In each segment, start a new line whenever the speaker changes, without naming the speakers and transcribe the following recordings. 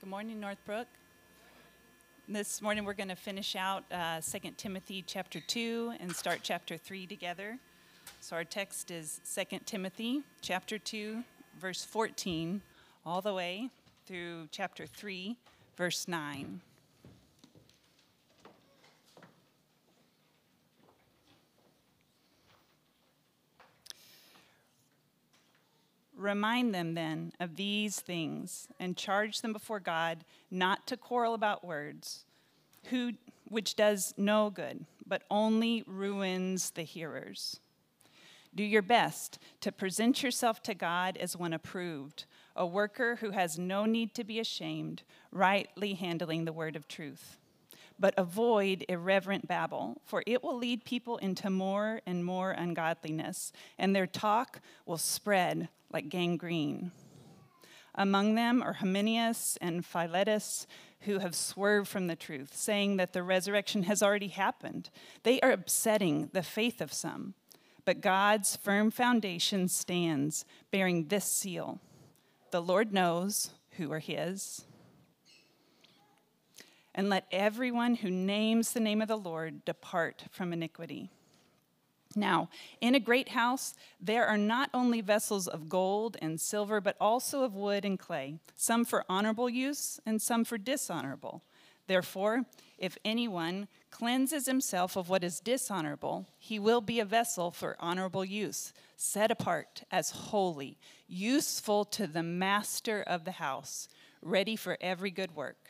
Good morning, Northbrook. This morning we're going to finish out uh, 2 Timothy chapter 2 and start chapter 3 together. So our text is 2 Timothy chapter 2, verse 14, all the way through chapter 3, verse 9. Remind them then of these things and charge them before God not to quarrel about words, who, which does no good, but only ruins the hearers. Do your best to present yourself to God as one approved, a worker who has no need to be ashamed, rightly handling the word of truth. But avoid irreverent babble, for it will lead people into more and more ungodliness, and their talk will spread like gangrene. Among them are Hymenaeus and Philetus, who have swerved from the truth, saying that the resurrection has already happened. They are upsetting the faith of some. But God's firm foundation stands, bearing this seal The Lord knows who are his. And let everyone who names the name of the Lord depart from iniquity. Now, in a great house, there are not only vessels of gold and silver, but also of wood and clay, some for honorable use and some for dishonorable. Therefore, if anyone cleanses himself of what is dishonorable, he will be a vessel for honorable use, set apart as holy, useful to the master of the house, ready for every good work.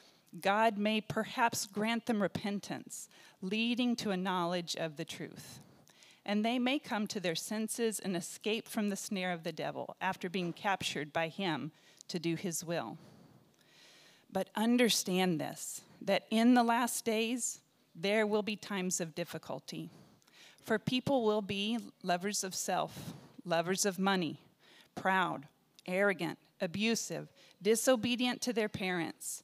God may perhaps grant them repentance, leading to a knowledge of the truth and they may come to their senses and escape from the snare of the devil after being captured by him to do his will. But understand this that in the last days, there will be times of difficulty. For people will be lovers of self, lovers of money, proud, arrogant, abusive, disobedient to their parents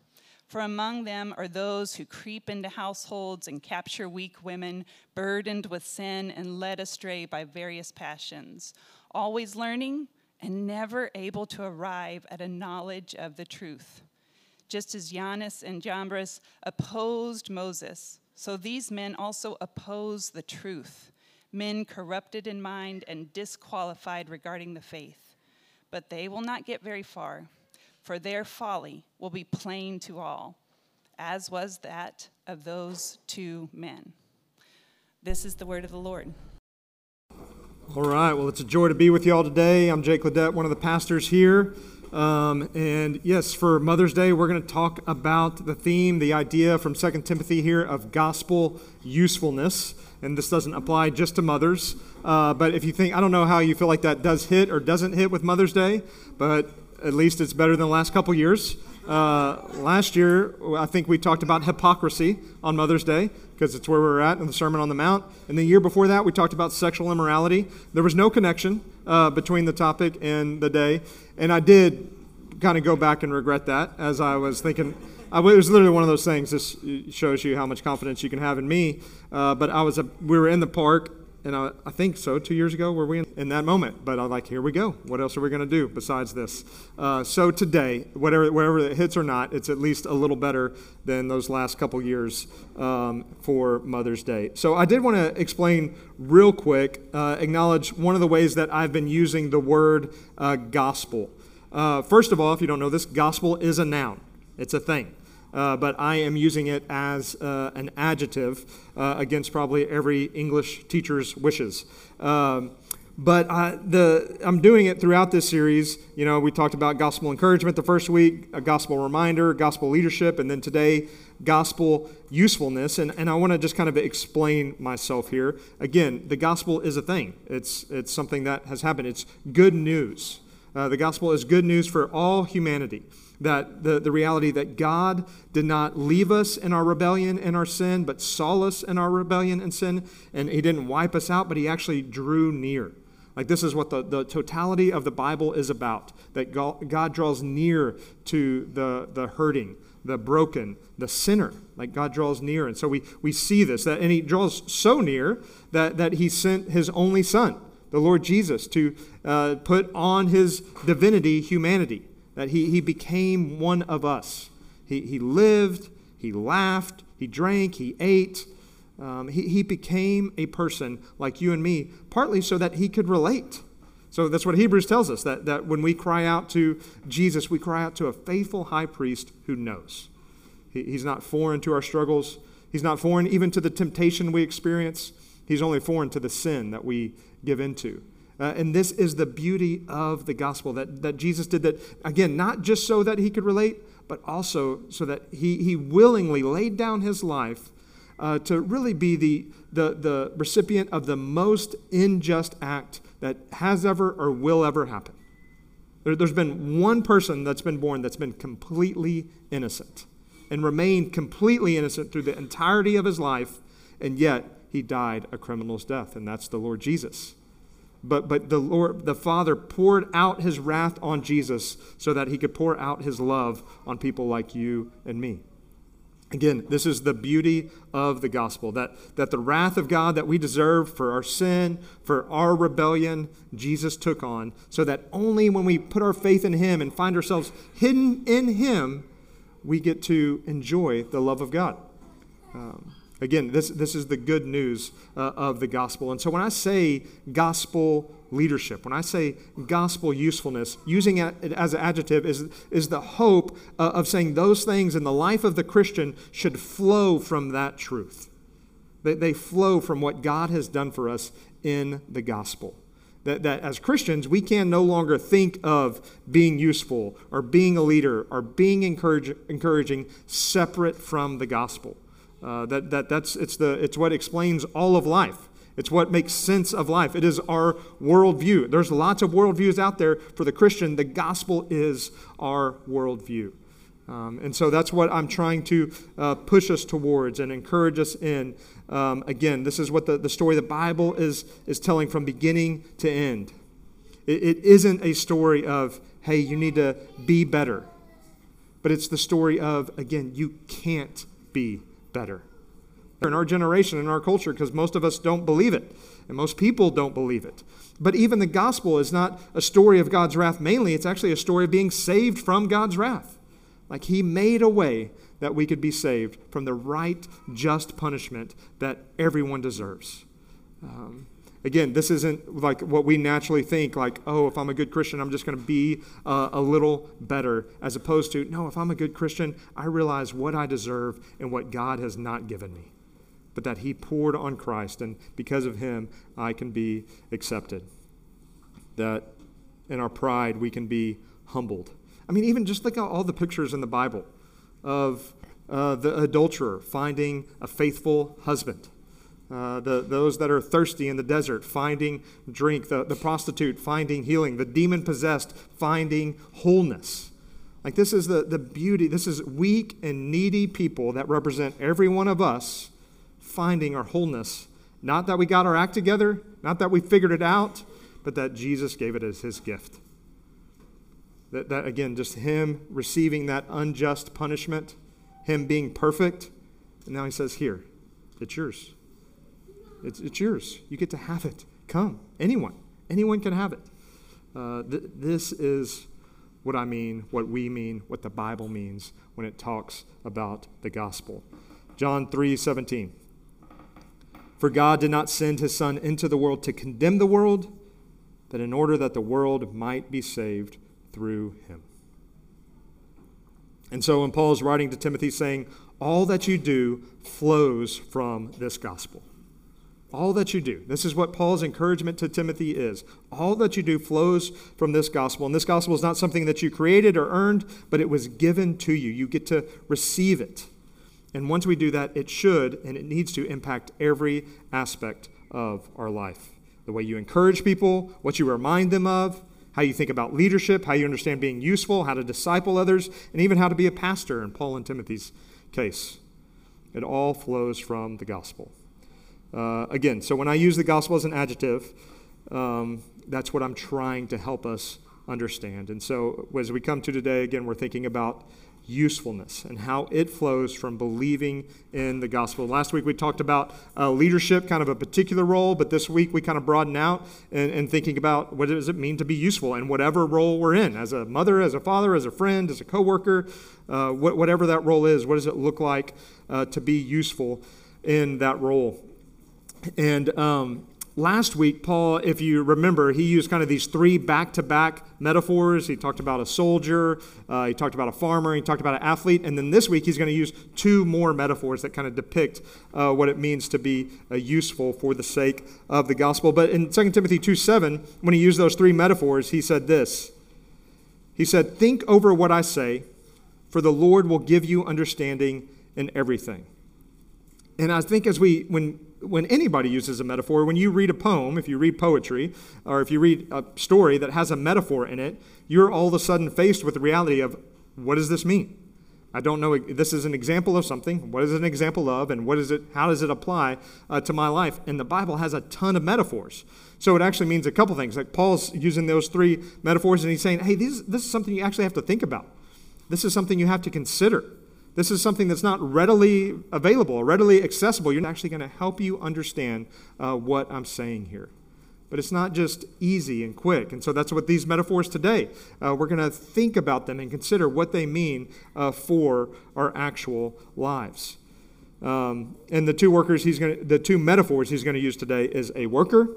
For among them are those who creep into households and capture weak women, burdened with sin and led astray by various passions, always learning and never able to arrive at a knowledge of the truth. Just as Jannes and Jambres opposed Moses, so these men also oppose the truth, men corrupted in mind and disqualified regarding the faith. But they will not get very far for their folly will be plain to all, as was that of those two men. This is the word of the Lord.
All right, well, it's a joy to be with you all today. I'm Jake Ledet, one of the pastors here. Um, and yes, for Mother's Day, we're going to talk about the theme, the idea from 2 Timothy here of gospel usefulness. And this doesn't apply just to mothers. Uh, but if you think, I don't know how you feel like that does hit or doesn't hit with Mother's Day, but at least it's better than the last couple years. Uh, last year, I think we talked about hypocrisy on Mother's Day because it's where we were at in the Sermon on the Mount. And the year before that, we talked about sexual immorality. There was no connection uh, between the topic and the day. And I did kind of go back and regret that as I was thinking. I, it was literally one of those things. This shows you how much confidence you can have in me. Uh, but I was, a, we were in the park and I, I, think so, two years ago, were we in, in that moment? But I'm like, here we go. What else are we going to do besides this? Uh, so today, whatever, whatever it hits or not, it's at least a little better than those last couple years um, for Mother's Day. So I did want to explain real quick, uh, acknowledge one of the ways that I've been using the word uh, gospel. Uh, first of all, if you don't know this, gospel is a noun, it's a thing uh, but I am using it as uh, an adjective uh, against probably every English teacher's wishes. Um, but uh, the, I'm doing it throughout this series. You know, we talked about gospel encouragement the first week, a gospel reminder, gospel leadership, and then today, gospel usefulness. And, and I want to just kind of explain myself here. Again, the gospel is a thing, it's, it's something that has happened, it's good news. Uh, the gospel is good news for all humanity. That the, the reality that God did not leave us in our rebellion and our sin, but saw us in our rebellion and sin. And He didn't wipe us out, but He actually drew near. Like, this is what the, the totality of the Bible is about that God draws near to the, the hurting, the broken, the sinner. Like, God draws near. And so we, we see this, that, and He draws so near that, that He sent His only Son, the Lord Jesus, to uh, put on His divinity humanity, that He, he became one of us. He, he lived, He laughed, He drank, He ate. Um, he, he became a person like you and me, partly so that he could relate. So that's what Hebrews tells us that, that when we cry out to Jesus, we cry out to a faithful high priest who knows. He, he's not foreign to our struggles, he's not foreign even to the temptation we experience. He's only foreign to the sin that we give into. Uh, and this is the beauty of the gospel that, that Jesus did that, again, not just so that he could relate, but also so that he, he willingly laid down his life uh, to really be the, the, the recipient of the most unjust act that has ever or will ever happen. There, there's been one person that's been born that's been completely innocent and remained completely innocent through the entirety of his life, and yet he died a criminal's death, and that's the Lord Jesus. But, but the Lord, the Father poured out his wrath on Jesus so that he could pour out his love on people like you and me. Again, this is the beauty of the gospel that, that the wrath of God that we deserve for our sin, for our rebellion, Jesus took on, so that only when we put our faith in Him and find ourselves hidden in Him, we get to enjoy the love of God. Um, again, this, this is the good news uh, of the gospel. And so when I say gospel leadership. When I say gospel usefulness, using it as an adjective is, is the hope uh, of saying those things in the life of the Christian should flow from that truth. They, they flow from what God has done for us in the gospel. That, that as Christians, we can no longer think of being useful or being a leader or being encourage, encouraging separate from the gospel. Uh, that, that, that's, it's, the, it's what explains all of life. It's what makes sense of life. It is our worldview. There's lots of worldviews out there. For the Christian, the gospel is our worldview. Um, and so that's what I'm trying to uh, push us towards and encourage us in. Um, again, this is what the, the story the Bible is, is telling from beginning to end. It, it isn't a story of, hey, you need to be better. But it's the story of, again, you can't be better in our generation, in our culture, because most of us don't believe it, and most people don't believe it. But even the gospel is not a story of God's wrath mainly, it's actually a story of being saved from God's wrath. Like He made a way that we could be saved from the right, just punishment that everyone deserves. Um, again, this isn't like what we naturally think, like, oh, if I'm a good Christian, I'm just going to be uh, a little better, as opposed to, no, if I'm a good Christian, I realize what I deserve and what God has not given me but that he poured on Christ, and because of him, I can be accepted. That in our pride, we can be humbled. I mean, even just look at all the pictures in the Bible of uh, the adulterer finding a faithful husband. Uh, the, those that are thirsty in the desert finding drink, the, the prostitute finding healing, the demon possessed finding wholeness. Like, this is the, the beauty. This is weak and needy people that represent every one of us finding our wholeness. Not that we got our act together, not that we figured it out, but that Jesus gave it as his gift. That, that again, just him receiving that unjust punishment, him being perfect, and now he says, Here, it's yours. It's, it's yours. You get to have it. Come. Anyone. Anyone can have it. Uh, th- this is what I mean, what we mean, what the Bible means when it talks about the gospel. John 3 17. For God did not send his Son into the world to condemn the world, but in order that the world might be saved through him. And so when Paul is writing to Timothy saying, all that you do flows from this gospel. All that you do. This is what Paul's encouragement to Timothy is. All that you do flows from this gospel. And this gospel is not something that you created or earned, but it was given to you. You get to receive it. And once we do that, it should and it needs to impact every aspect of our life. The way you encourage people, what you remind them of, how you think about leadership, how you understand being useful, how to disciple others, and even how to be a pastor in Paul and Timothy's case. It all flows from the gospel. Uh, again, so when I use the gospel as an adjective, um, that's what I'm trying to help us understand. And so as we come to today, again, we're thinking about usefulness and how it flows from believing in the gospel. Last week we talked about uh, leadership, kind of a particular role, but this week we kind of broaden out and, and, thinking about what does it mean to be useful in whatever role we're in, as a mother, as a father, as a friend, as a coworker, uh, wh- whatever that role is. What does it look like uh, to be useful in that role? And um, last week, Paul, if you remember, he used kind of these three back to back metaphors. He talked about a soldier, uh, he talked about a farmer, he talked about an athlete. And then this week, he's going to use two more metaphors that kind of depict uh, what it means to be uh, useful for the sake of the gospel. But in 2 Timothy 2 7, when he used those three metaphors, he said this He said, Think over what I say, for the Lord will give you understanding in everything. And I think as we, when when anybody uses a metaphor, when you read a poem, if you read poetry, or if you read a story that has a metaphor in it, you're all of a sudden faced with the reality of what does this mean? I don't know. This is an example of something. What is it an example of, and what is it? How does it apply uh, to my life? And the Bible has a ton of metaphors, so it actually means a couple things. Like Paul's using those three metaphors, and he's saying, "Hey, this, this is something you actually have to think about. This is something you have to consider." This is something that's not readily available, readily accessible. You're actually going to help you understand uh, what I'm saying here. But it's not just easy and quick. And so that's what these metaphors today, uh, we're going to think about them and consider what they mean uh, for our actual lives. Um, and the two workers he's going the two metaphors he's going to use today is a worker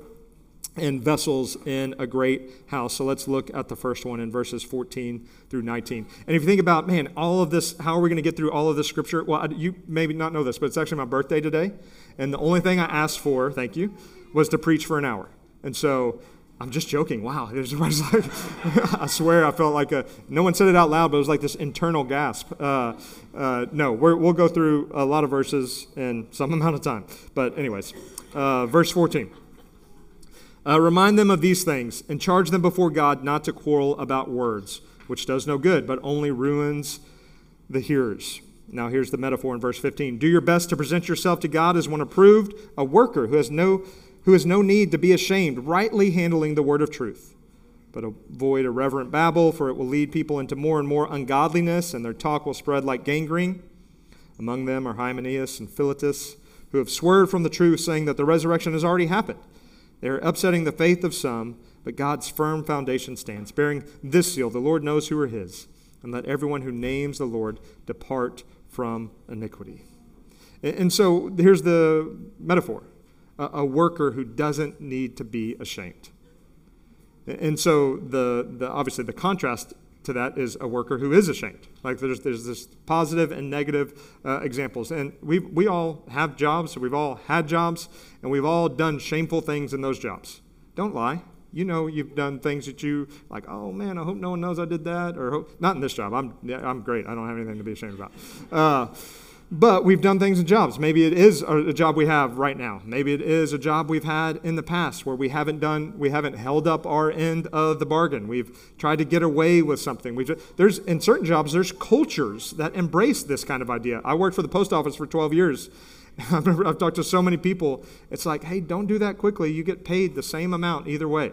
and vessels in a great house. So let's look at the first one in verses 14 through 19. And if you think about, man, all of this, how are we going to get through all of this scripture? Well, you maybe not know this, but it's actually my birthday today. And the only thing I asked for, thank you, was to preach for an hour. And so I'm just joking. Wow. It was like, I swear I felt like a, no one said it out loud, but it was like this internal gasp. Uh, uh, no, we will go through a lot of verses in some amount of time. But, anyways, uh, verse 14. Uh, remind them of these things and charge them before God not to quarrel about words, which does no good, but only ruins the hearers. Now, here's the metaphor in verse 15. Do your best to present yourself to God as one approved, a worker who has no, who has no need to be ashamed, rightly handling the word of truth. But avoid irreverent babble, for it will lead people into more and more ungodliness, and their talk will spread like gangrene. Among them are Hymenaeus and Philetus, who have swerved from the truth, saying that the resurrection has already happened. They are upsetting the faith of some, but God's firm foundation stands, bearing this seal the Lord knows who are his, and let everyone who names the Lord depart from iniquity. And so here's the metaphor a worker who doesn't need to be ashamed. And so the, the obviously the contrast to that is a worker who is ashamed. Like there's, there's this positive and negative uh, examples. And we we all have jobs, we've all had jobs, and we've all done shameful things in those jobs. Don't lie. You know you've done things that you like, oh man, I hope no one knows I did that. Or not in this job. I'm, I'm great. I don't have anything to be ashamed about. Uh, but we've done things in jobs. Maybe it is a job we have right now. Maybe it is a job we've had in the past where we haven't done, we haven't held up our end of the bargain. We've tried to get away with something. We've, there's in certain jobs, there's cultures that embrace this kind of idea. I worked for the post office for 12 years. I remember I've talked to so many people. It's like, hey, don't do that quickly. You get paid the same amount either way.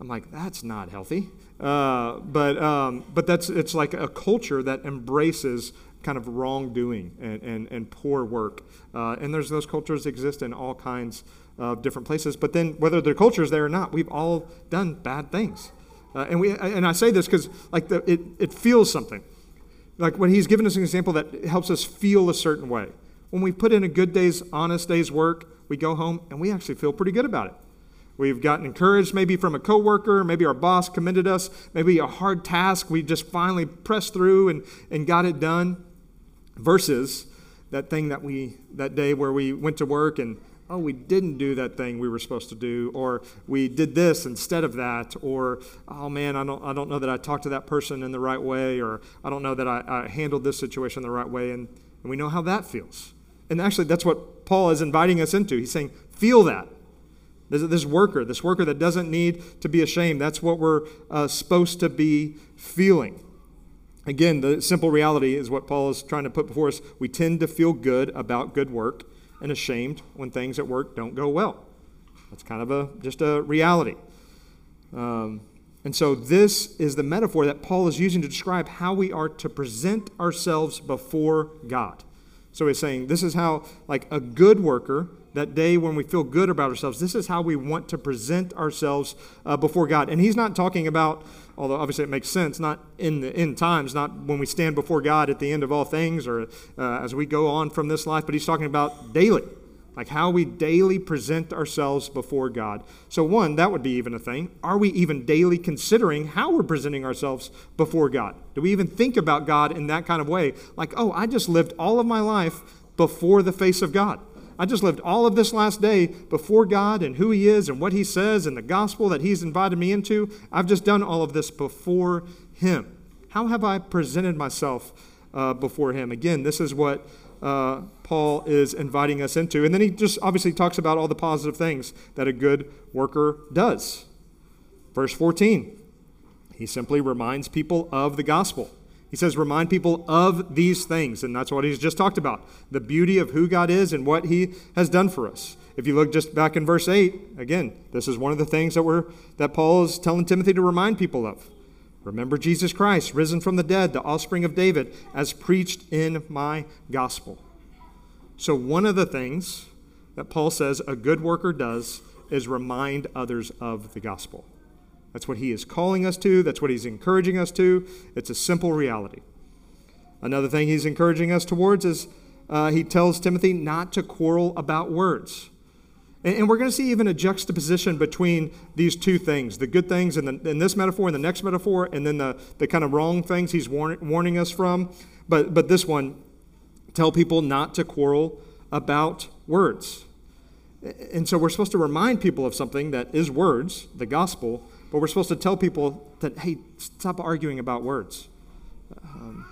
I'm like, that's not healthy. Uh, but um, but that's it's like a culture that embraces kind of wrongdoing and, and, and poor work. Uh, and there's those cultures exist in all kinds of different places. But then, whether their cultures there or not, we've all done bad things. Uh, and we and I say this because like it it feels something. Like when he's given us an example that helps us feel a certain way. When we put in a good day's honest day's work, we go home and we actually feel pretty good about it. We've gotten encouraged maybe from a coworker, maybe our boss commended us, maybe a hard task we just finally pressed through and, and got it done versus that thing that we that day where we went to work and oh, we didn't do that thing we were supposed to do, or we did this instead of that, or oh man, I don't, I don't know that I talked to that person in the right way, or I don't know that I, I handled this situation the right way, and, and we know how that feels. And actually, that's what Paul is inviting us into. He's saying, feel that. This, this worker, this worker that doesn't need to be ashamed, that's what we're uh, supposed to be feeling. Again, the simple reality is what Paul is trying to put before us. We tend to feel good about good work and ashamed when things at work don't go well. That's kind of a just a reality. Um, and so this is the metaphor that Paul is using to describe how we are to present ourselves before God. So he's saying this is how, like a good worker, that day when we feel good about ourselves, this is how we want to present ourselves uh, before God. And he's not talking about, although obviously it makes sense, not in the end times, not when we stand before God at the end of all things or uh, as we go on from this life, but he's talking about daily like how we daily present ourselves before God. So, one, that would be even a thing. Are we even daily considering how we're presenting ourselves before God? Do we even think about God in that kind of way? Like, oh, I just lived all of my life before the face of God. I just lived all of this last day before God and who He is and what He says and the gospel that He's invited me into. I've just done all of this before Him. How have I presented myself uh, before Him? Again, this is what uh, Paul is inviting us into. And then he just obviously talks about all the positive things that a good worker does. Verse 14, he simply reminds people of the gospel. He says, remind people of these things. And that's what he's just talked about the beauty of who God is and what he has done for us. If you look just back in verse 8, again, this is one of the things that, we're, that Paul is telling Timothy to remind people of. Remember Jesus Christ, risen from the dead, the offspring of David, as preached in my gospel. So, one of the things that Paul says a good worker does is remind others of the gospel. That's what he is calling us to, that's what he's encouraging us to. It's a simple reality. Another thing he's encouraging us towards is uh, he tells Timothy not to quarrel about words. And, and we're going to see even a juxtaposition between these two things the good things in, the, in this metaphor and the next metaphor, and then the, the kind of wrong things he's warn, warning us from. But, but this one, tell people not to quarrel about words. And so we're supposed to remind people of something that is words, the gospel, but we're supposed to tell people that, hey, stop arguing about words. Um,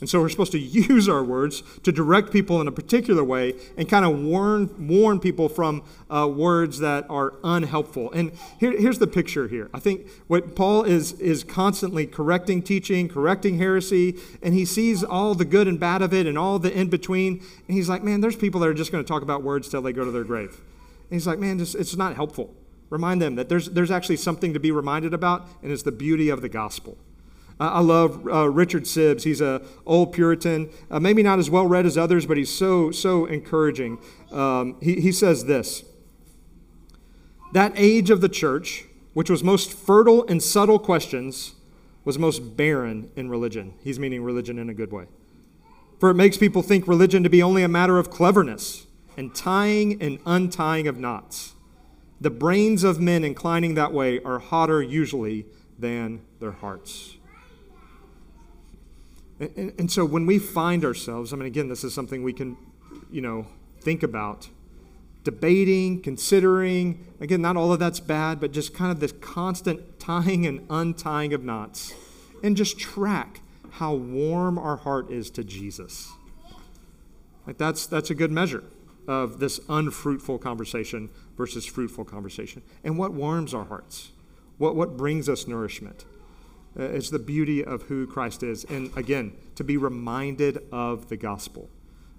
and so we're supposed to use our words to direct people in a particular way and kind of warn, warn people from uh, words that are unhelpful. And here, here's the picture here. I think what Paul is, is constantly correcting teaching, correcting heresy, and he sees all the good and bad of it and all the in between. And he's like, man, there's people that are just going to talk about words till they go to their grave. And he's like, man, just, it's not helpful. Remind them that there's, there's actually something to be reminded about, and it's the beauty of the gospel. I love uh, Richard Sibbes. He's a old Puritan, uh, maybe not as well read as others, but he's so so encouraging. Um, he, he says this: that age of the church, which was most fertile in subtle questions, was most barren in religion. He's meaning religion in a good way, for it makes people think religion to be only a matter of cleverness and tying and untying of knots. The brains of men inclining that way are hotter usually than their hearts. And, and, so when we find ourselves, I mean, again, this is something we can, you know, think about. Debating, considering, again, not all of that's bad, but just kind of this constant tying and untying of knots. And just track how warm our heart is to Jesus. Like that's that's a good measure of this unfruitful conversation versus fruitful conversation. And what warms our hearts? What what brings us nourishment? Uh, it's the beauty of who Christ is. And again, to be reminded of the gospel.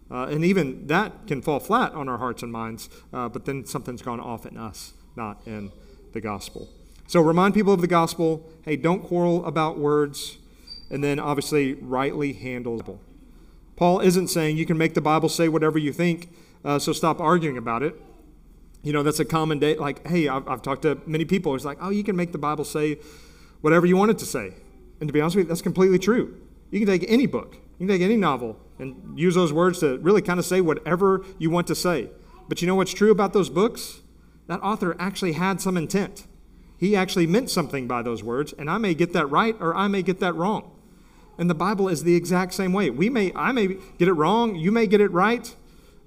Uh, and even that can fall flat on our hearts and minds, uh, but then something's gone off in us, not in the gospel. So remind people of the gospel. Hey, don't quarrel about words. And then obviously, rightly handle. Paul isn't saying you can make the Bible say whatever you think, uh, so stop arguing about it. You know, that's a common day. Like, hey, I've, I've talked to many people. It's like, oh, you can make the Bible say whatever you want it to say. And to be honest with you, that's completely true. You can take any book, you can take any novel, and use those words to really kind of say whatever you want to say. But you know what's true about those books? That author actually had some intent. He actually meant something by those words, and I may get that right or I may get that wrong. And the Bible is the exact same way. We may, I may get it wrong, you may get it right,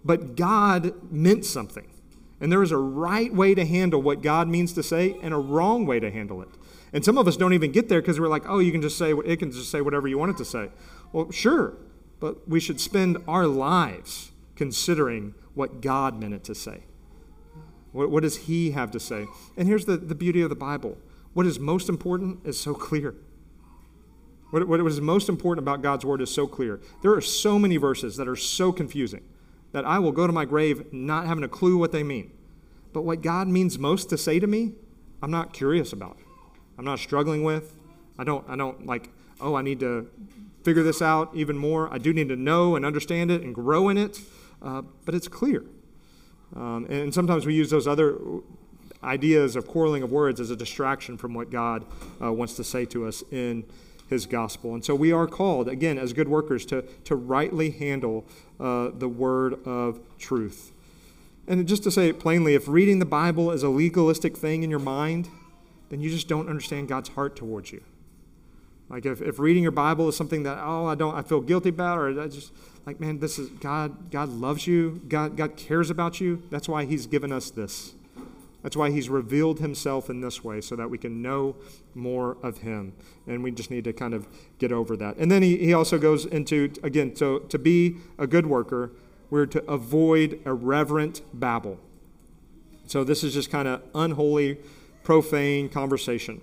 but God meant something. And there is a right way to handle what God means to say and a wrong way to handle it. And some of us don't even get there because we're like, oh, you can just say, it can just say whatever you want it to say. Well, sure, but we should spend our lives considering what God meant it to say. What, what does He have to say? And here's the, the beauty of the Bible what is most important is so clear. What, what is most important about God's Word is so clear. There are so many verses that are so confusing that I will go to my grave not having a clue what they mean. But what God means most to say to me, I'm not curious about. I'm not struggling with. I don't, I don't like, oh, I need to figure this out even more. I do need to know and understand it and grow in it, uh, but it's clear. Um, and sometimes we use those other ideas of quarreling of words as a distraction from what God uh, wants to say to us in his gospel. And so we are called, again, as good workers, to, to rightly handle uh, the word of truth. And just to say it plainly, if reading the Bible is a legalistic thing in your mind, then you just don't understand God's heart towards you. Like if, if reading your Bible is something that, oh, I don't, I feel guilty about, or I just, like, man, this is, God, God loves you. God, God cares about you. That's why he's given us this. That's why he's revealed himself in this way, so that we can know more of him. And we just need to kind of get over that. And then he, he also goes into, again, so to be a good worker, we're to avoid irreverent babble. So this is just kind of unholy, profane conversation.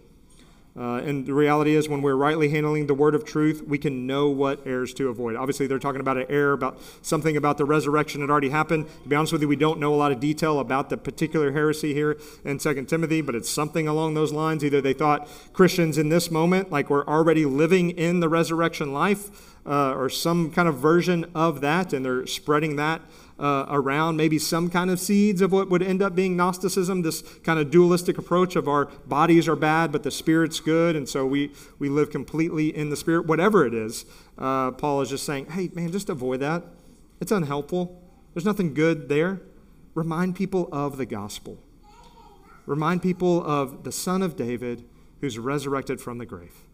Uh, and the reality is, when we're rightly handling the word of truth, we can know what errors to avoid. Obviously, they're talking about an error about something about the resurrection that already happened. To be honest with you, we don't know a lot of detail about the particular heresy here in 2 Timothy, but it's something along those lines. Either they thought Christians in this moment, like we're already living in the resurrection life, uh, or some kind of version of that, and they're spreading that uh, around maybe some kind of seeds of what would end up being Gnosticism, this kind of dualistic approach of our bodies are bad, but the spirit's good, and so we, we live completely in the spirit, whatever it is. Uh, Paul is just saying, hey, man, just avoid that. It's unhelpful. There's nothing good there. Remind people of the gospel. Remind people of the Son of David who's resurrected from the grave.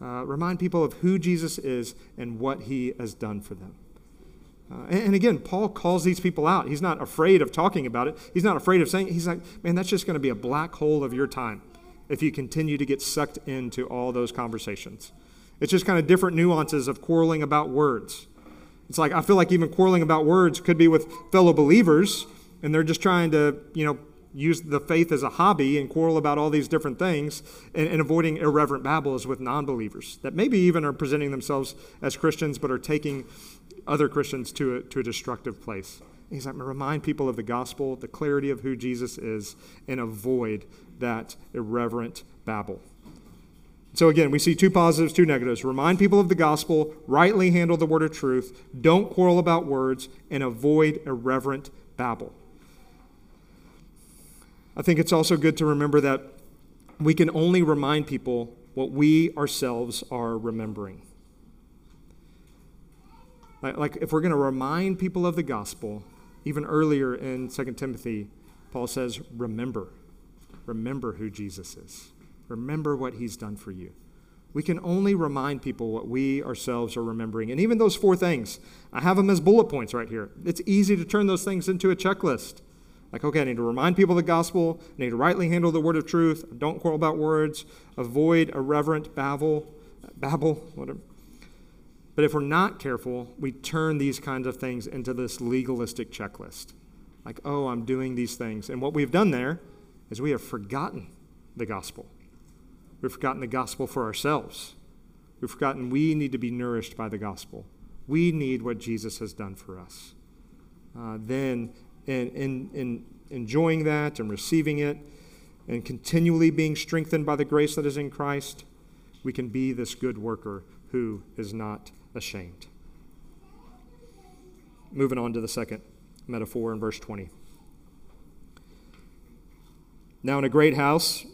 Uh, remind people of who Jesus is and what he has done for them. Uh, and, again, Paul calls these people out. He's not afraid of talking about it. He's not afraid of saying, he's like, man, that's just going to be a black hole of your time if you continue to get sucked into all those conversations. It's just kind of different nuances of quarreling about words. It's like, I feel like even quarreling about words could be with fellow believers, and they're just trying to, you know, use the faith as a hobby and quarrel about all these different things and, and avoiding irreverent babbles with non believers that maybe even are presenting themselves as Christians but are taking other Christians to a, to a destructive place. He's like, remind people of the gospel, the clarity of who Jesus is, and avoid that irreverent babble. So, again, we see two positives, two negatives. Remind people of the gospel, rightly handle the word of truth, don't quarrel about words, and avoid irreverent babble. I think it's also good to remember that we can only remind people what we ourselves are remembering. Like, if we're going to remind people of the gospel, even earlier in 2 Timothy, Paul says, Remember. Remember who Jesus is. Remember what he's done for you. We can only remind people what we ourselves are remembering. And even those four things, I have them as bullet points right here. It's easy to turn those things into a checklist. Like, okay, I need to remind people of the gospel, I need to rightly handle the word of truth, don't quarrel about words, avoid irreverent babble, babble, whatever. But if we're not careful, we turn these kinds of things into this legalistic checklist. Like, oh, I'm doing these things. And what we've done there is we have forgotten the gospel. We've forgotten the gospel for ourselves. We've forgotten we need to be nourished by the gospel. We need what Jesus has done for us. Uh, then, in, in, in enjoying that and receiving it and continually being strengthened by the grace that is in Christ, we can be this good worker who is not ashamed. Moving on to the second metaphor in verse 20. Now, in a great house,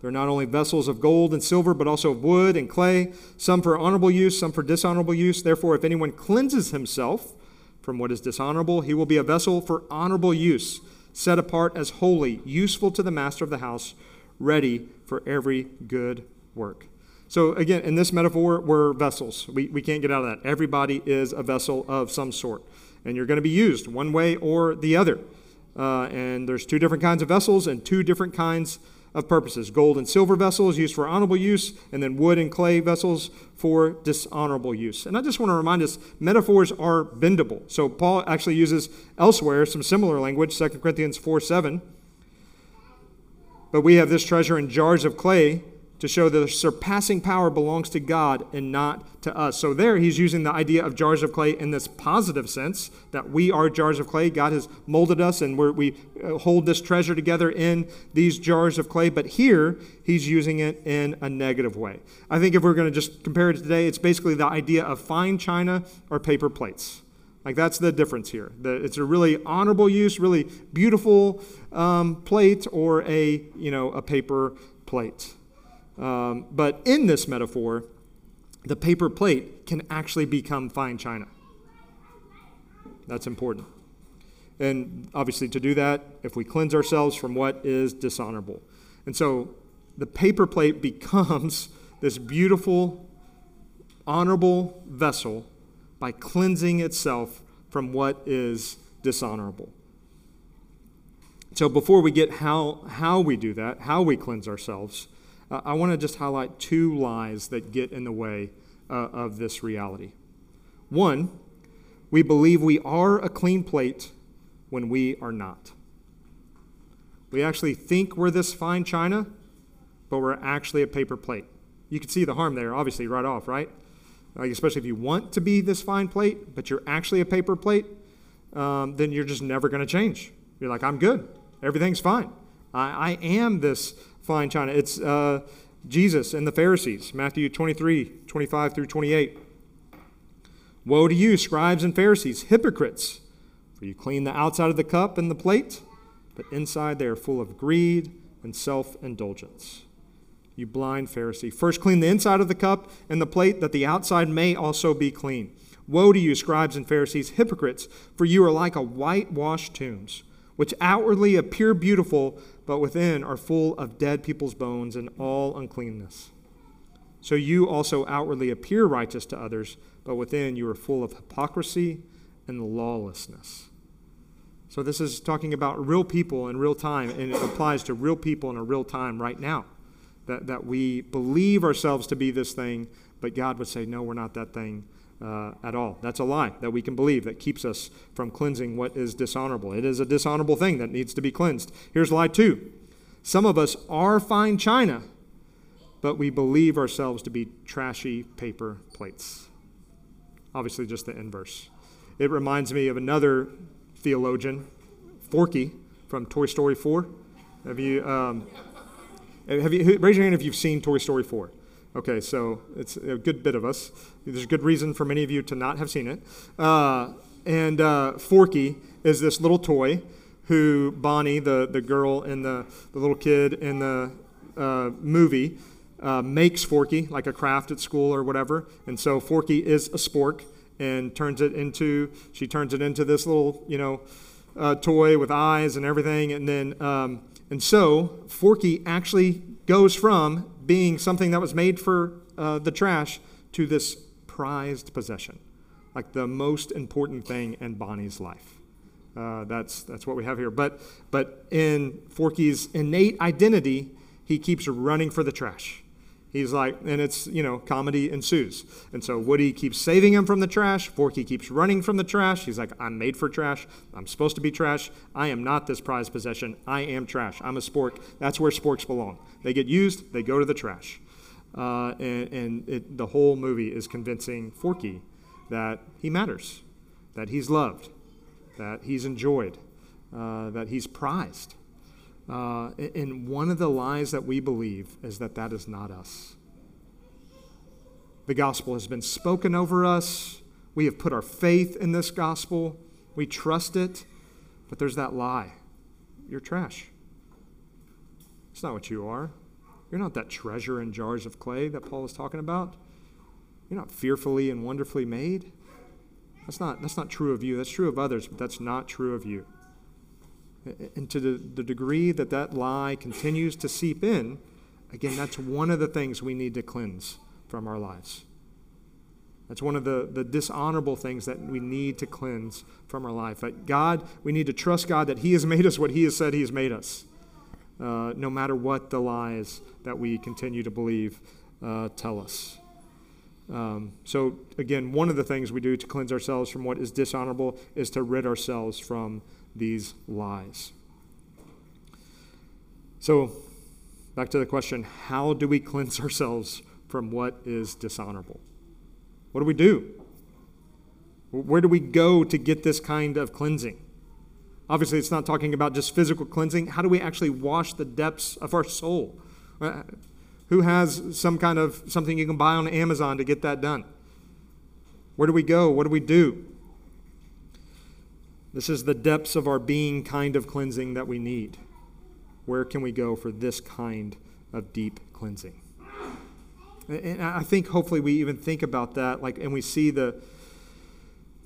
there are not only vessels of gold and silver, but also of wood and clay, some for honorable use, some for dishonorable use. Therefore, if anyone cleanses himself from what is dishonorable, he will be a vessel for honorable use, set apart as holy, useful to the master of the house, ready for every good work. So, again, in this metaphor, we're vessels. We, we can't get out of that. Everybody is a vessel of some sort, and you're going to be used one way or the other. Uh, and there's two different kinds of vessels and two different kinds of purposes gold and silver vessels used for honorable use, and then wood and clay vessels for dishonorable use. And I just want to remind us metaphors are bendable. So Paul actually uses elsewhere some similar language, 2 Corinthians 4 7. But we have this treasure in jars of clay to show that the surpassing power belongs to God and not to us. So, there he's using the idea of jars of clay in this positive sense that we are jars of clay. God has molded us and we uh, hold this treasure together in these jars of clay. But here he's using it in a negative way. I think if we're going to just compare it today, it's basically the idea of fine china or paper plates. Like that's the difference here. It's a really honorable use, really beautiful um, plate, or a you know a paper plate. Um, but in this metaphor, the paper plate can actually become fine china. That's important. And obviously, to do that, if we cleanse ourselves from what is dishonorable. And so the paper plate becomes this beautiful, honorable vessel by cleansing itself from what is dishonorable. So before we get how, how we do that, how we cleanse ourselves, uh, I want to just highlight two lies that get in the way uh, of this reality. One, we believe we are a clean plate when we are not. We actually think we're this fine china, but we're actually a paper plate. You can see the harm there, obviously, right off, right? Like especially if you want to be this fine plate, but you're actually a paper plate, um, then you're just never going to change. You're like, I'm good. Everything's fine. I, I am this fine china. It's uh, Jesus and the Pharisees, Matthew 23, 25 through 28. Woe to you, scribes and Pharisees, hypocrites! For you clean the outside of the cup and the plate, but inside they are full of greed and self indulgence. You blind Pharisee. First clean the inside of the cup and the plate, that the outside may also be clean. Woe to you, scribes and Pharisees, hypocrites! For you are like a whitewashed tombs, which outwardly appear beautiful, but within are full of dead people's bones and all uncleanness. So you also outwardly appear righteous to others, but within you are full of hypocrisy and lawlessness. So this is talking about real people in real time, and it applies to real people in a real time right now. That, that we believe ourselves to be this thing, but God would say, no, we're not that thing uh, at all. That's a lie that we can believe that keeps us from cleansing what is dishonorable. It is a dishonorable thing that needs to be cleansed. Here's lie two some of us are fine china, but we believe ourselves to be trashy paper plates. Obviously, just the inverse. It reminds me of another theologian, Forky from Toy Story 4. Have you, um, have you, raise your hand if you've seen Toy Story 4. Okay, so it's a good bit of us. There's a good reason for many of you to not have seen it. Uh, and uh, Forky is this little toy who Bonnie, the, the girl and the, the little kid in the uh, movie, uh, makes Forky, like a craft at school or whatever. And so Forky is a spork and turns it into, she turns it into this little, you know, uh, toy with eyes and everything. And then, um, and so Forky actually goes from being something that was made for uh, the trash to this prized possession, like the most important thing in Bonnie's life. Uh, that's, that's what we have here. But, but in Forky's innate identity, he keeps running for the trash. He's like, and it's, you know, comedy ensues. And so Woody keeps saving him from the trash. Forky keeps running from the trash. He's like, I'm made for trash. I'm supposed to be trash. I am not this prized possession. I am trash. I'm a spork. That's where sporks belong. They get used, they go to the trash. Uh, and and it, the whole movie is convincing Forky that he matters, that he's loved, that he's enjoyed, uh, that he's prized. Uh, and one of the lies that we believe is that that is not us. The gospel has been spoken over us. We have put our faith in this gospel. We trust it. But there's that lie you're trash. It's not what you are. You're not that treasure in jars of clay that Paul is talking about. You're not fearfully and wonderfully made. That's not, that's not true of you. That's true of others, but that's not true of you. And to the, the degree that that lie continues to seep in, again, that's one of the things we need to cleanse from our lives. That's one of the, the dishonorable things that we need to cleanse from our life. That God, we need to trust God that He has made us what He has said He has made us, uh, no matter what the lies that we continue to believe uh, tell us. Um, so, again, one of the things we do to cleanse ourselves from what is dishonorable is to rid ourselves from these lies. So, back to the question how do we cleanse ourselves from what is dishonorable? What do we do? Where do we go to get this kind of cleansing? Obviously, it's not talking about just physical cleansing. How do we actually wash the depths of our soul? Uh, who has some kind of something you can buy on Amazon to get that done? Where do we go? What do we do? This is the depths of our being kind of cleansing that we need. Where can we go for this kind of deep cleansing? And I think hopefully we even think about that, like, and we see the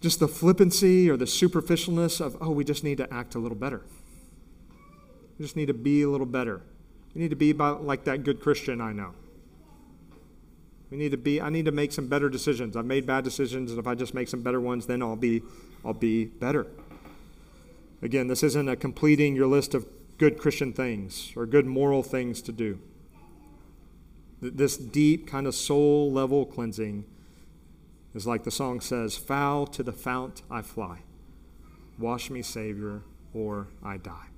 just the flippancy or the superficialness of, oh, we just need to act a little better. We just need to be a little better. We need to be about like that good Christian I know. We need to be, I need to make some better decisions. I've made bad decisions, and if I just make some better ones, then I'll be, I'll be better. Again, this isn't a completing your list of good Christian things or good moral things to do. This deep kind of soul level cleansing is like the song says, Foul to the fount I fly. Wash me, Savior, or I die.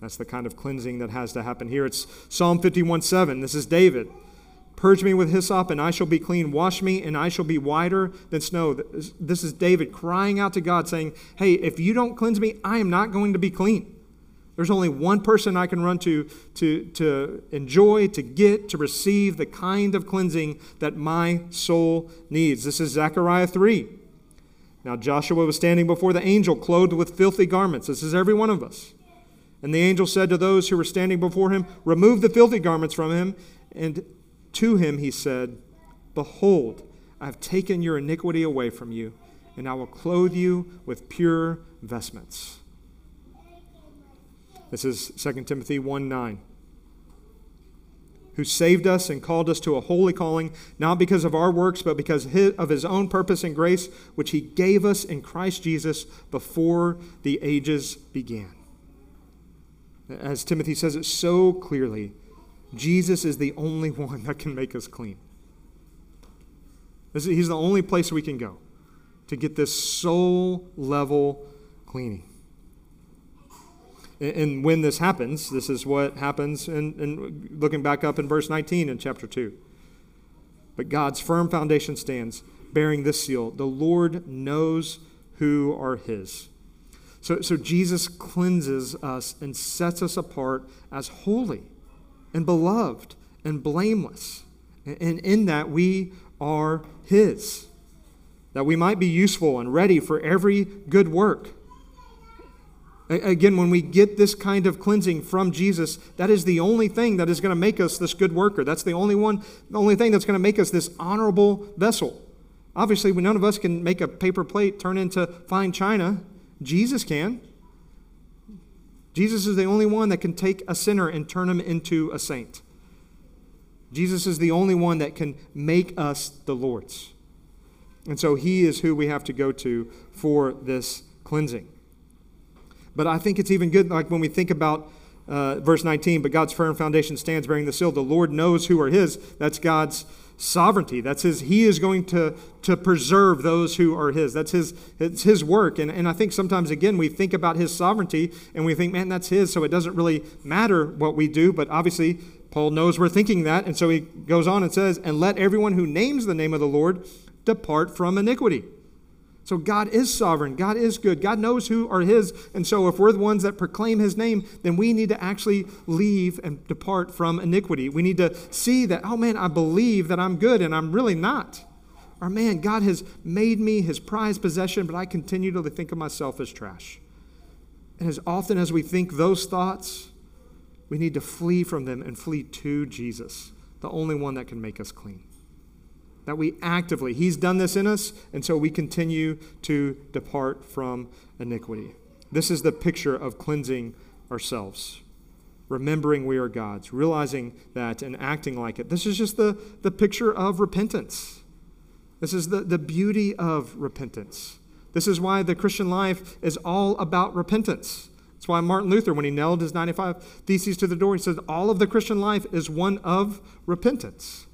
That's the kind of cleansing that has to happen here. It's Psalm 51 7. This is David. Purge me with hyssop, and I shall be clean. Wash me, and I shall be whiter than snow. This is David crying out to God, saying, Hey, if you don't cleanse me, I am not going to be clean. There's only one person I can run to to, to enjoy, to get, to receive the kind of cleansing that my soul needs. This is Zechariah 3. Now, Joshua was standing before the angel, clothed with filthy garments. This is every one of us. And the angel said to those who were standing before him, Remove the filthy garments from him. And to him he said, Behold, I have taken your iniquity away from you, and I will clothe you with pure vestments. This is 2 Timothy 1 9. Who saved us and called us to a holy calling, not because of our works, but because of his own purpose and grace, which he gave us in Christ Jesus before the ages began. As Timothy says it so clearly, Jesus is the only one that can make us clean. He's the only place we can go to get this soul level cleaning. And when this happens, this is what happens, and, looking back up in verse 19 in chapter 2. But God's firm foundation stands, bearing this seal The Lord knows who are his. So, so Jesus cleanses us and sets us apart as holy and beloved and blameless. And in that, we are His. That we might be useful and ready for every good work. Again, when we get this kind of cleansing from Jesus, that is the only thing that is going to make us this good worker. That's the only one, the only thing that's going to make us this honorable vessel. Obviously, none of us can make a paper plate turn into fine china. Jesus can. Jesus is the only one that can take a sinner and turn him into a saint. Jesus is the only one that can make us the Lord's. And so he is who we have to go to for this cleansing. But I think it's even good, like when we think about uh, verse 19, but God's firm foundation stands bearing the seal. The Lord knows who are his. That's God's sovereignty. That's his, he is going to, to preserve those who are his. That's his, it's his work. And, and I think sometimes, again, we think about his sovereignty and we think, man, that's his, so it doesn't really matter what we do. But obviously, Paul knows we're thinking that. And so he goes on and says, and let everyone who names the name of the Lord depart from iniquity. So God is sovereign. God is good. God knows who are His. And so if we're the ones that proclaim His name, then we need to actually leave and depart from iniquity. We need to see that, oh man, I believe that I'm good and I'm really not. Or man, God has made me His prized possession, but I continue to think of myself as trash. And as often as we think those thoughts, we need to flee from them and flee to Jesus, the only one that can make us clean that we actively, He's done this in us, and so we continue to depart from iniquity. This is the picture of cleansing ourselves, remembering we are God's, realizing that and acting like it. This is just the, the picture of repentance. This is the, the beauty of repentance. This is why the Christian life is all about repentance. That's why Martin Luther, when he nailed his 95 Theses to the door, he said, All of the Christian life is one of repentance.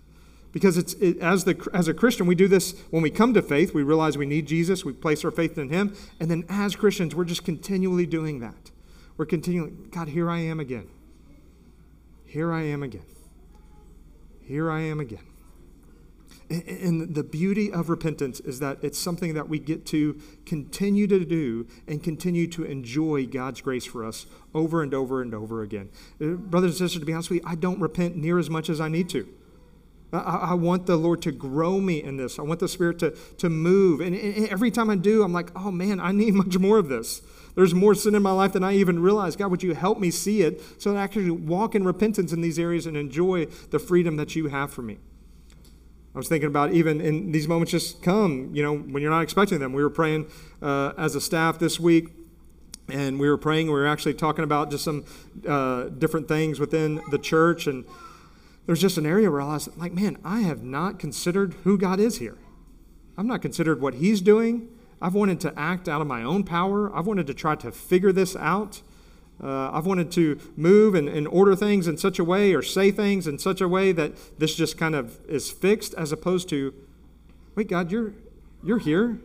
Because it's, it, as, the, as a Christian, we do this when we come to faith. We realize we need Jesus, we place our faith in Him. And then as Christians, we're just continually doing that. We're continually, God, here I am again. Here I am again. Here I am again. And the beauty of repentance is that it's something that we get to continue to do and continue to enjoy God's grace for us over and over and over again. Uh, brothers and sisters, to be honest with you, I don't repent near as much as I need to. I, I want the Lord to grow me in this. I want the Spirit to, to move. And, and every time I do, I'm like, oh man, I need much more of this. There's more sin in my life than I even realize. God, would you help me see it so that I can walk in repentance in these areas and enjoy the freedom that you have for me? I was thinking about even in these moments just come, you know, when you're not expecting them. We were praying uh, as a staff this week, and we were praying. We were actually talking about just some uh, different things within the church, and there's just an area where I was like, man, I have not considered who God is here. I've not considered what He's doing. I've wanted to act out of my own power. I've wanted to try to figure this out. Uh, I've wanted to move and, and order things in such a way or say things in such a way that this just kind of is fixed as opposed to, wait, God, you're, you're here.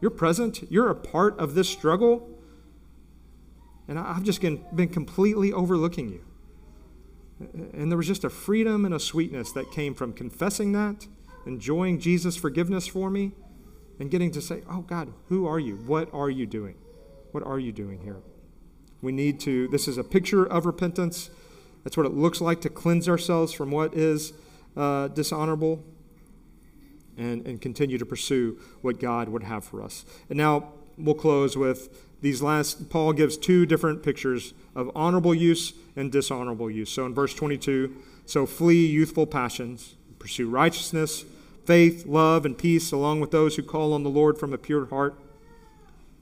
You're present. You're a part of this struggle. And I've just been, been completely overlooking you. And there was just a freedom and a sweetness that came from confessing that, enjoying Jesus' forgiveness for me, and getting to say, Oh God, who are you? What are you doing? What are you doing here? We need to, this is a picture of repentance. That's what it looks like to cleanse ourselves from what is uh, dishonorable and, and continue to pursue what God would have for us. And now we'll close with these last, Paul gives two different pictures of honorable use and dishonorable use. So in verse 22, so flee youthful passions, pursue righteousness, faith, love, and peace, along with those who call on the Lord from a pure heart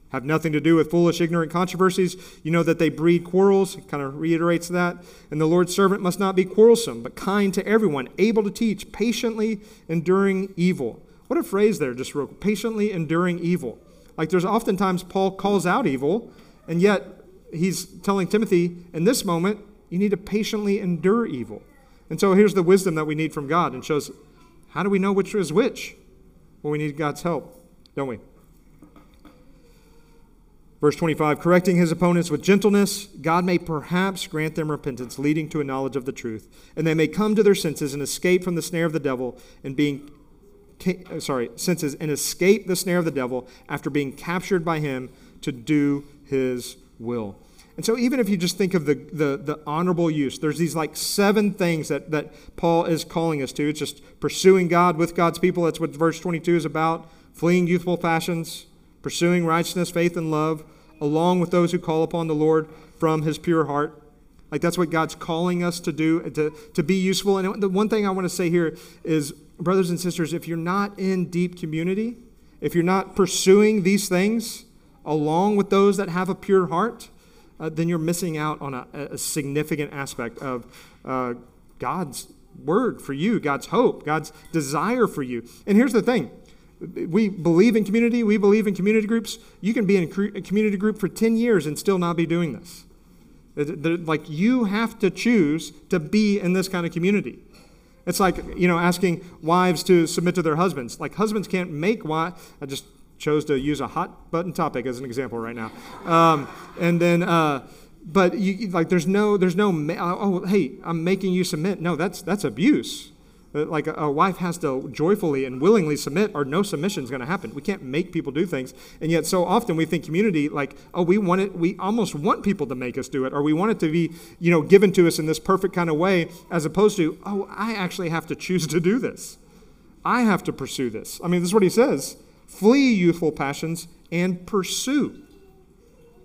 have nothing to do with foolish, ignorant controversies. You know that they breed quarrels. It kind of reiterates that. And the Lord's servant must not be quarrelsome, but kind to everyone, able to teach, patiently enduring evil. What a phrase there, just real patiently enduring evil. Like there's oftentimes Paul calls out evil, and yet he's telling Timothy, in this moment, you need to patiently endure evil. And so here's the wisdom that we need from God and shows how do we know which is which? Well, we need God's help, don't we? Verse 25, correcting his opponents with gentleness, God may perhaps grant them repentance, leading to a knowledge of the truth, and they may come to their senses and escape from the snare of the devil and being Uh, sorry, senses and escape the snare of the devil after being captured by him to do his will. And so even if you just think of the, the, the honorable use, there's these like seven things that, that Paul is calling us to. It's just pursuing God with God's people. That's what verse 22 is about. Fleeing youthful passions, pursuing righteousness, faith, and love, along with those who call upon the Lord from his pure heart. Like that's what God's calling us to do, to, to be useful. And the one thing I want to say here is, brothers and sisters, if you're not in deep community, if you're not pursuing these things along with those that have a pure heart, uh, then you're missing out on a, a significant aspect of uh, God's word for you, God's hope, God's desire for you. And here's the thing we believe in community, we believe in community groups. You can be in a community group for 10 years and still not be doing this. Like, you have to choose to be in this kind of community. It's like, you know, asking wives to submit to their husbands. Like, husbands can't make wives. I just chose to use a hot button topic as an example right now. Um, and then, uh, but you, like, there's no, there's no, oh, hey, I'm making you submit. No, that's, that's abuse. Uh, like a, a, wife has to joyfully and willingly submit or no submission is going to happen. We can't make people do things. And yet so often we think community like oh we want it we almost want people to make us do it or we want it to be you know given to us in this perfect kind of way as opposed to oh i actually have to choose to do this. I have to pursue this. I mean this is what he says. Flee youthful passions and pursue.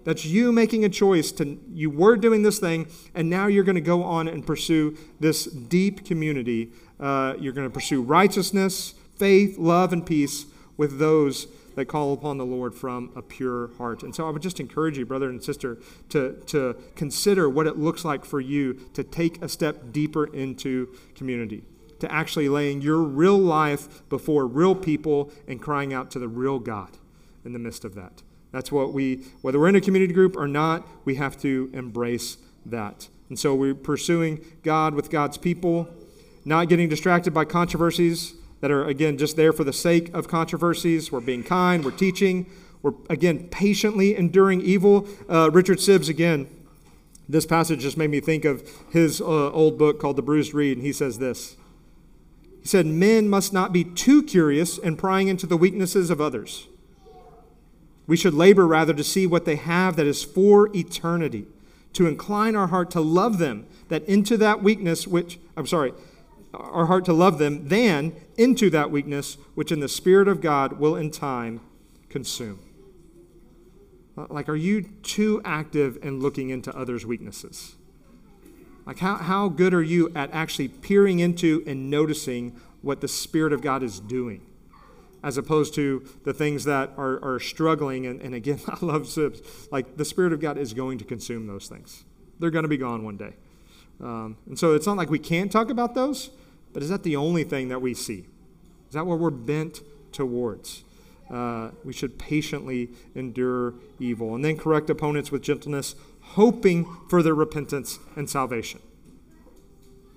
That's you making a choice to, you were doing this thing, and now you're going to go on and pursue this deep community uh, you're going to pursue righteousness, faith, love, and peace with those that call upon the Lord from a pure heart. And so I would just encourage you, brother and sister, to, to consider what it looks like for you to take a step deeper into community, to actually laying your real life before real people and crying out to the real God in the midst of that. That's what we, whether we're in a community group or not, we have to embrace that. And so we're pursuing God with God's people, not getting distracted by controversies that are, again, just there for the sake of controversies. We're being kind, we're teaching, we're, again, patiently enduring evil. Uh, Richard Sibbes, again, this passage just made me think of his uh, old book called The Bruised Reed, and he says this. He said, Men must not be too curious and prying into the weaknesses of others. We should labor rather to see what they have that is for eternity, to incline our heart to love them, that into that weakness which, I'm sorry, our heart to love them, than into that weakness which in the Spirit of God will in time consume. Uh, like, are you too active in looking into others' weaknesses? Like, how, how good are you at actually peering into and noticing what the Spirit of God is doing? As opposed to the things that are, are struggling. And, and again, I love Sibbes. Like, the Spirit of God is going to consume those things, they're going to be gone one day. Um, and so it's not like we can't talk about those, but is that the only thing that we see? Is that what we're bent towards? uh, we should patiently endure evil and then correct opponents with gentleness, hoping for their repentance and salvation.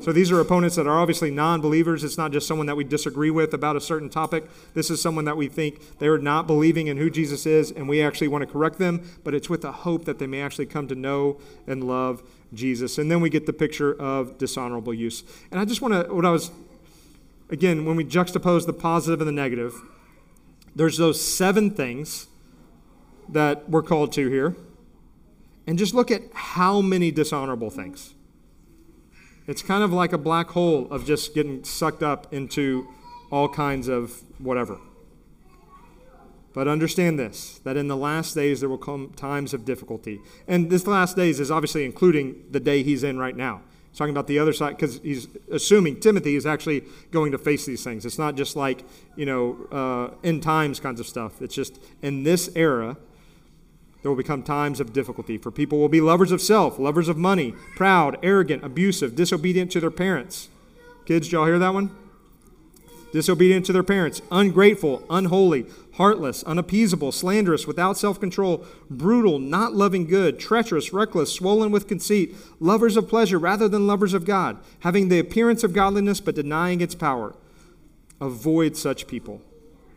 So these are opponents that are obviously non believers. It's not just someone that we disagree with about a certain topic. This is someone that we think they're not believing in who Jesus is, and we actually want to correct them, but it's with the hope that they may actually come to know and love Jesus. And then we get the picture of dishonorable use. And I just want to, what I was, again, when we juxtapose the positive and the negative, there's those seven things that we're called to here. And just look at how many dishonorable things. It's kind of like a black hole of just getting sucked up into all kinds of whatever. But understand this that in the last days there will come times of difficulty. And this last days is obviously including the day he's in right now. He's talking about the other side because he's assuming Timothy is actually going to face these things. It's not just like, you know, uh, end times kinds of stuff. It's just in this era, there will become times of difficulty. For people will be lovers of self, lovers of money, proud, arrogant, abusive, disobedient to their parents. Kids, y'all hear that one? Disobedient to their parents, ungrateful, unholy, heartless, unappeasable, slanderous, without self control, brutal, not loving good, treacherous, reckless, swollen with conceit, lovers of pleasure rather than lovers of God, having the appearance of godliness but denying its power. Avoid such people,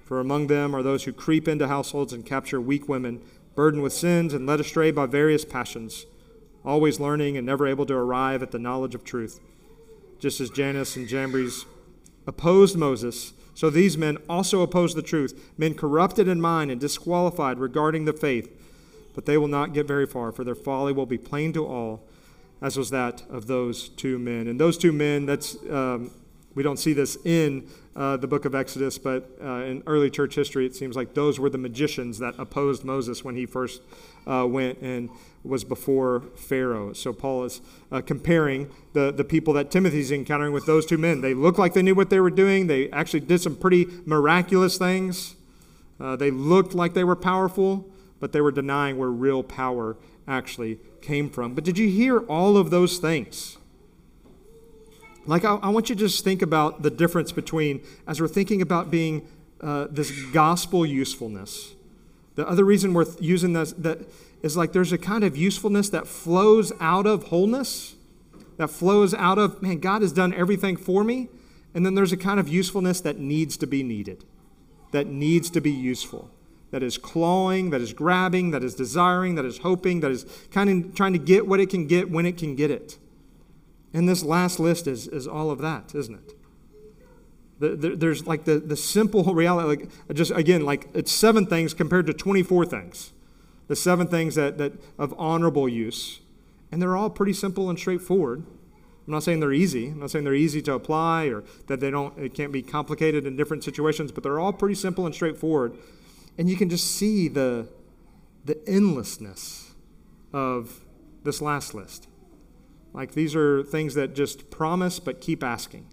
for among them are those who creep into households and capture weak women, burdened with sins and led astray by various passions, always learning and never able to arrive at the knowledge of truth. Just as Jannes and Jambres opposed Moses so these men also oppose the truth, men corrupted in mind and disqualified regarding the faith. But they will not get very far, for their folly will be plain to all, as was that of those two men. And those two men, that's um, we don't see this in uh, the book of Exodus, but uh, in early church history, it seems like those were the magicians that opposed Moses when he first uh, went and was before Pharaoh. So Paul is uh, comparing the, the people that Timothy's encountering with those two men. They looked like they knew what they were doing, they actually did some pretty miraculous things. Uh, they looked like they were powerful, but they were denying where real power actually came from. But did you hear all of those things? Like, I, I want you to just think about the difference between, as we're thinking about being uh, this gospel usefulness. The other reason we're using this, that is like there's a kind of usefulness that flows out of wholeness, that flows out of, man, God has done everything for me. And then there's a kind of usefulness that needs to be needed, that needs to be useful, that is clawing, that is grabbing, that is desiring, that is hoping, that is kind of trying to get what it can get when it can get it. And this last list is, is all of that, isn't it? The, the, there's like the, the simple reality, like just again, like it's seven things compared to 24 things the seven things that, that of honorable use. And they're all pretty simple and straightforward. I'm not saying they're easy. I'm not saying they're easy to apply or that they don't it can't be complicated in different situations, but they're all pretty simple and straightforward. And you can just see the the endlessness of this last list. Like these are things that just promise but keep asking.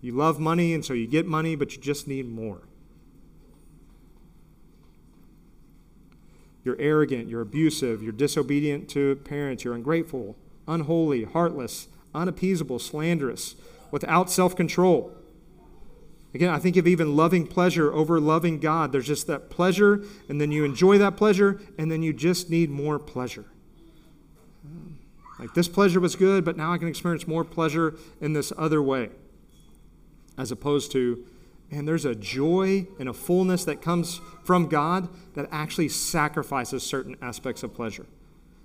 You love money and so you get money, but you just need more. You're arrogant, you're abusive, you're disobedient to parents, you're ungrateful, unholy, heartless, unappeasable, slanderous, without self control. Again, I think of even loving pleasure over loving God. There's just that pleasure, and then you enjoy that pleasure, and then you just need more pleasure. Like this pleasure was good, but now I can experience more pleasure in this other way. As opposed to, man, there's a joy and a fullness that comes from God that actually sacrifices certain aspects of pleasure,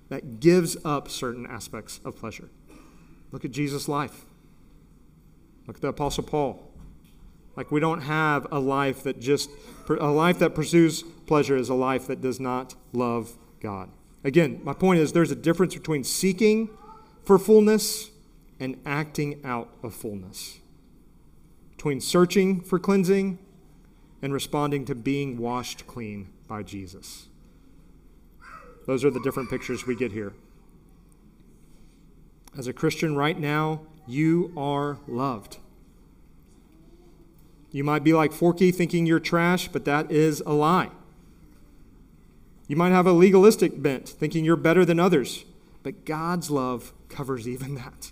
that gives up certain aspects of pleasure. Look at Jesus' life. Look at the Apostle Paul. Like we don't have a life that just, a life that pursues pleasure is a life that does not love God. Again, my point is there's a difference between seeking for fullness and acting out of fullness. Between searching for cleansing and responding to being washed clean by Jesus. Those are the different pictures we get here. As a Christian right now, you are loved. You might be like Forky thinking you're trash, but that is a lie. You might have a legalistic bent, thinking you're better than others, but God's love covers even that.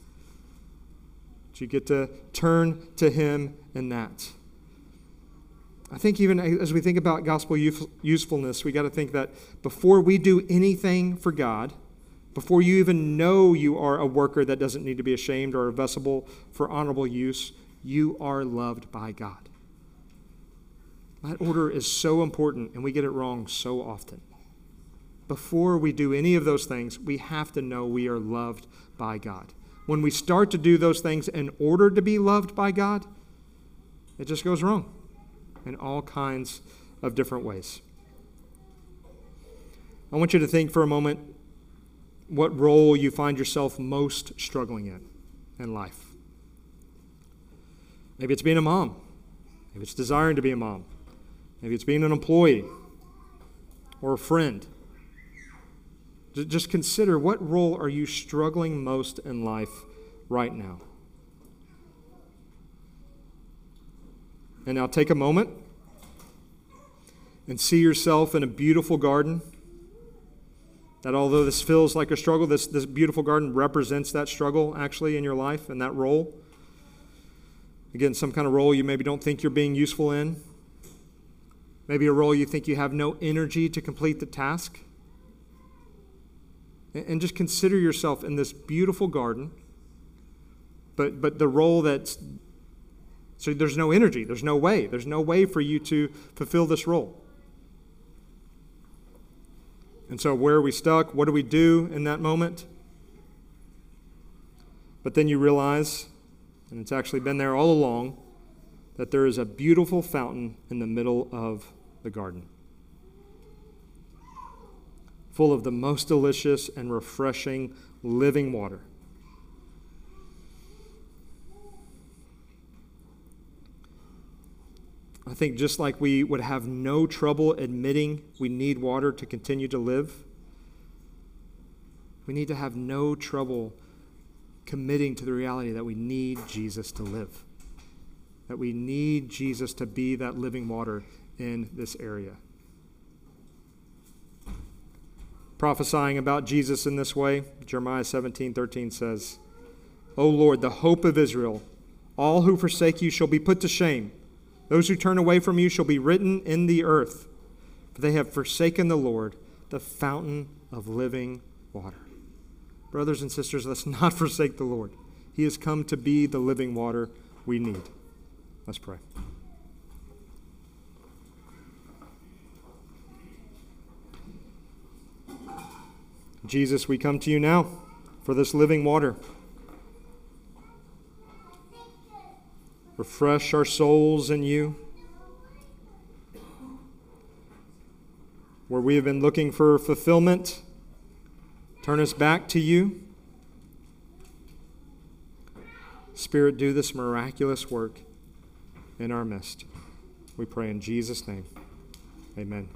you get to turn to Him in that. I think even as we think about gospel usefulness, we got to think that before we do anything for God, before you even know you are a worker that doesn't need to be ashamed or a vessel for honorable use, you are loved by God. That order is so important, and we get it wrong so often. Before we do any of those things, we have to know we are loved by God. When we start to do those things in order to be loved by God, it just goes wrong in all kinds of different ways. I want you to think for a moment what role you find yourself most struggling in in life. Maybe it's being a mom. Maybe it's desiring to be a mom. Maybe it's being an employee or a friend. Just consider what role are you struggling most in life right now? And now take a moment and see yourself in a beautiful garden that although this feels like a struggle, this, this beautiful garden represents that struggle actually in your life and that role. Again, some kind of role you maybe don't think you're being useful in. Maybe a role you think you have no energy to complete the task. And just consider yourself in this beautiful garden, but, but the role that's so there's no energy, there's no way, there's no way for you to fulfill this role. And so, where are we stuck? What do we do in that moment? But then you realize, and it's actually been there all along, that there is a beautiful fountain in the middle of the garden, full of the most delicious and refreshing living water. I think just like we would have no trouble admitting we need water to continue to live, we need to have no trouble committing to the reality that we need Jesus to live, that we need Jesus to be that living water in this area. Prophesying about Jesus in this way, Jeremiah 17 13 says, O Lord, the hope of Israel, all who forsake you shall be put to shame. Those who turn away from you shall be written in the earth, for they have forsaken the Lord, the fountain of living water. Brothers and sisters, let's not forsake the Lord. He has come to be the living water we need. Let's pray. Jesus, we come to you now for this living water. Refresh our souls in you. Where we have been looking for fulfillment, turn us back to you. Spirit, do this miraculous work in our midst. We pray in Jesus' name. Amen.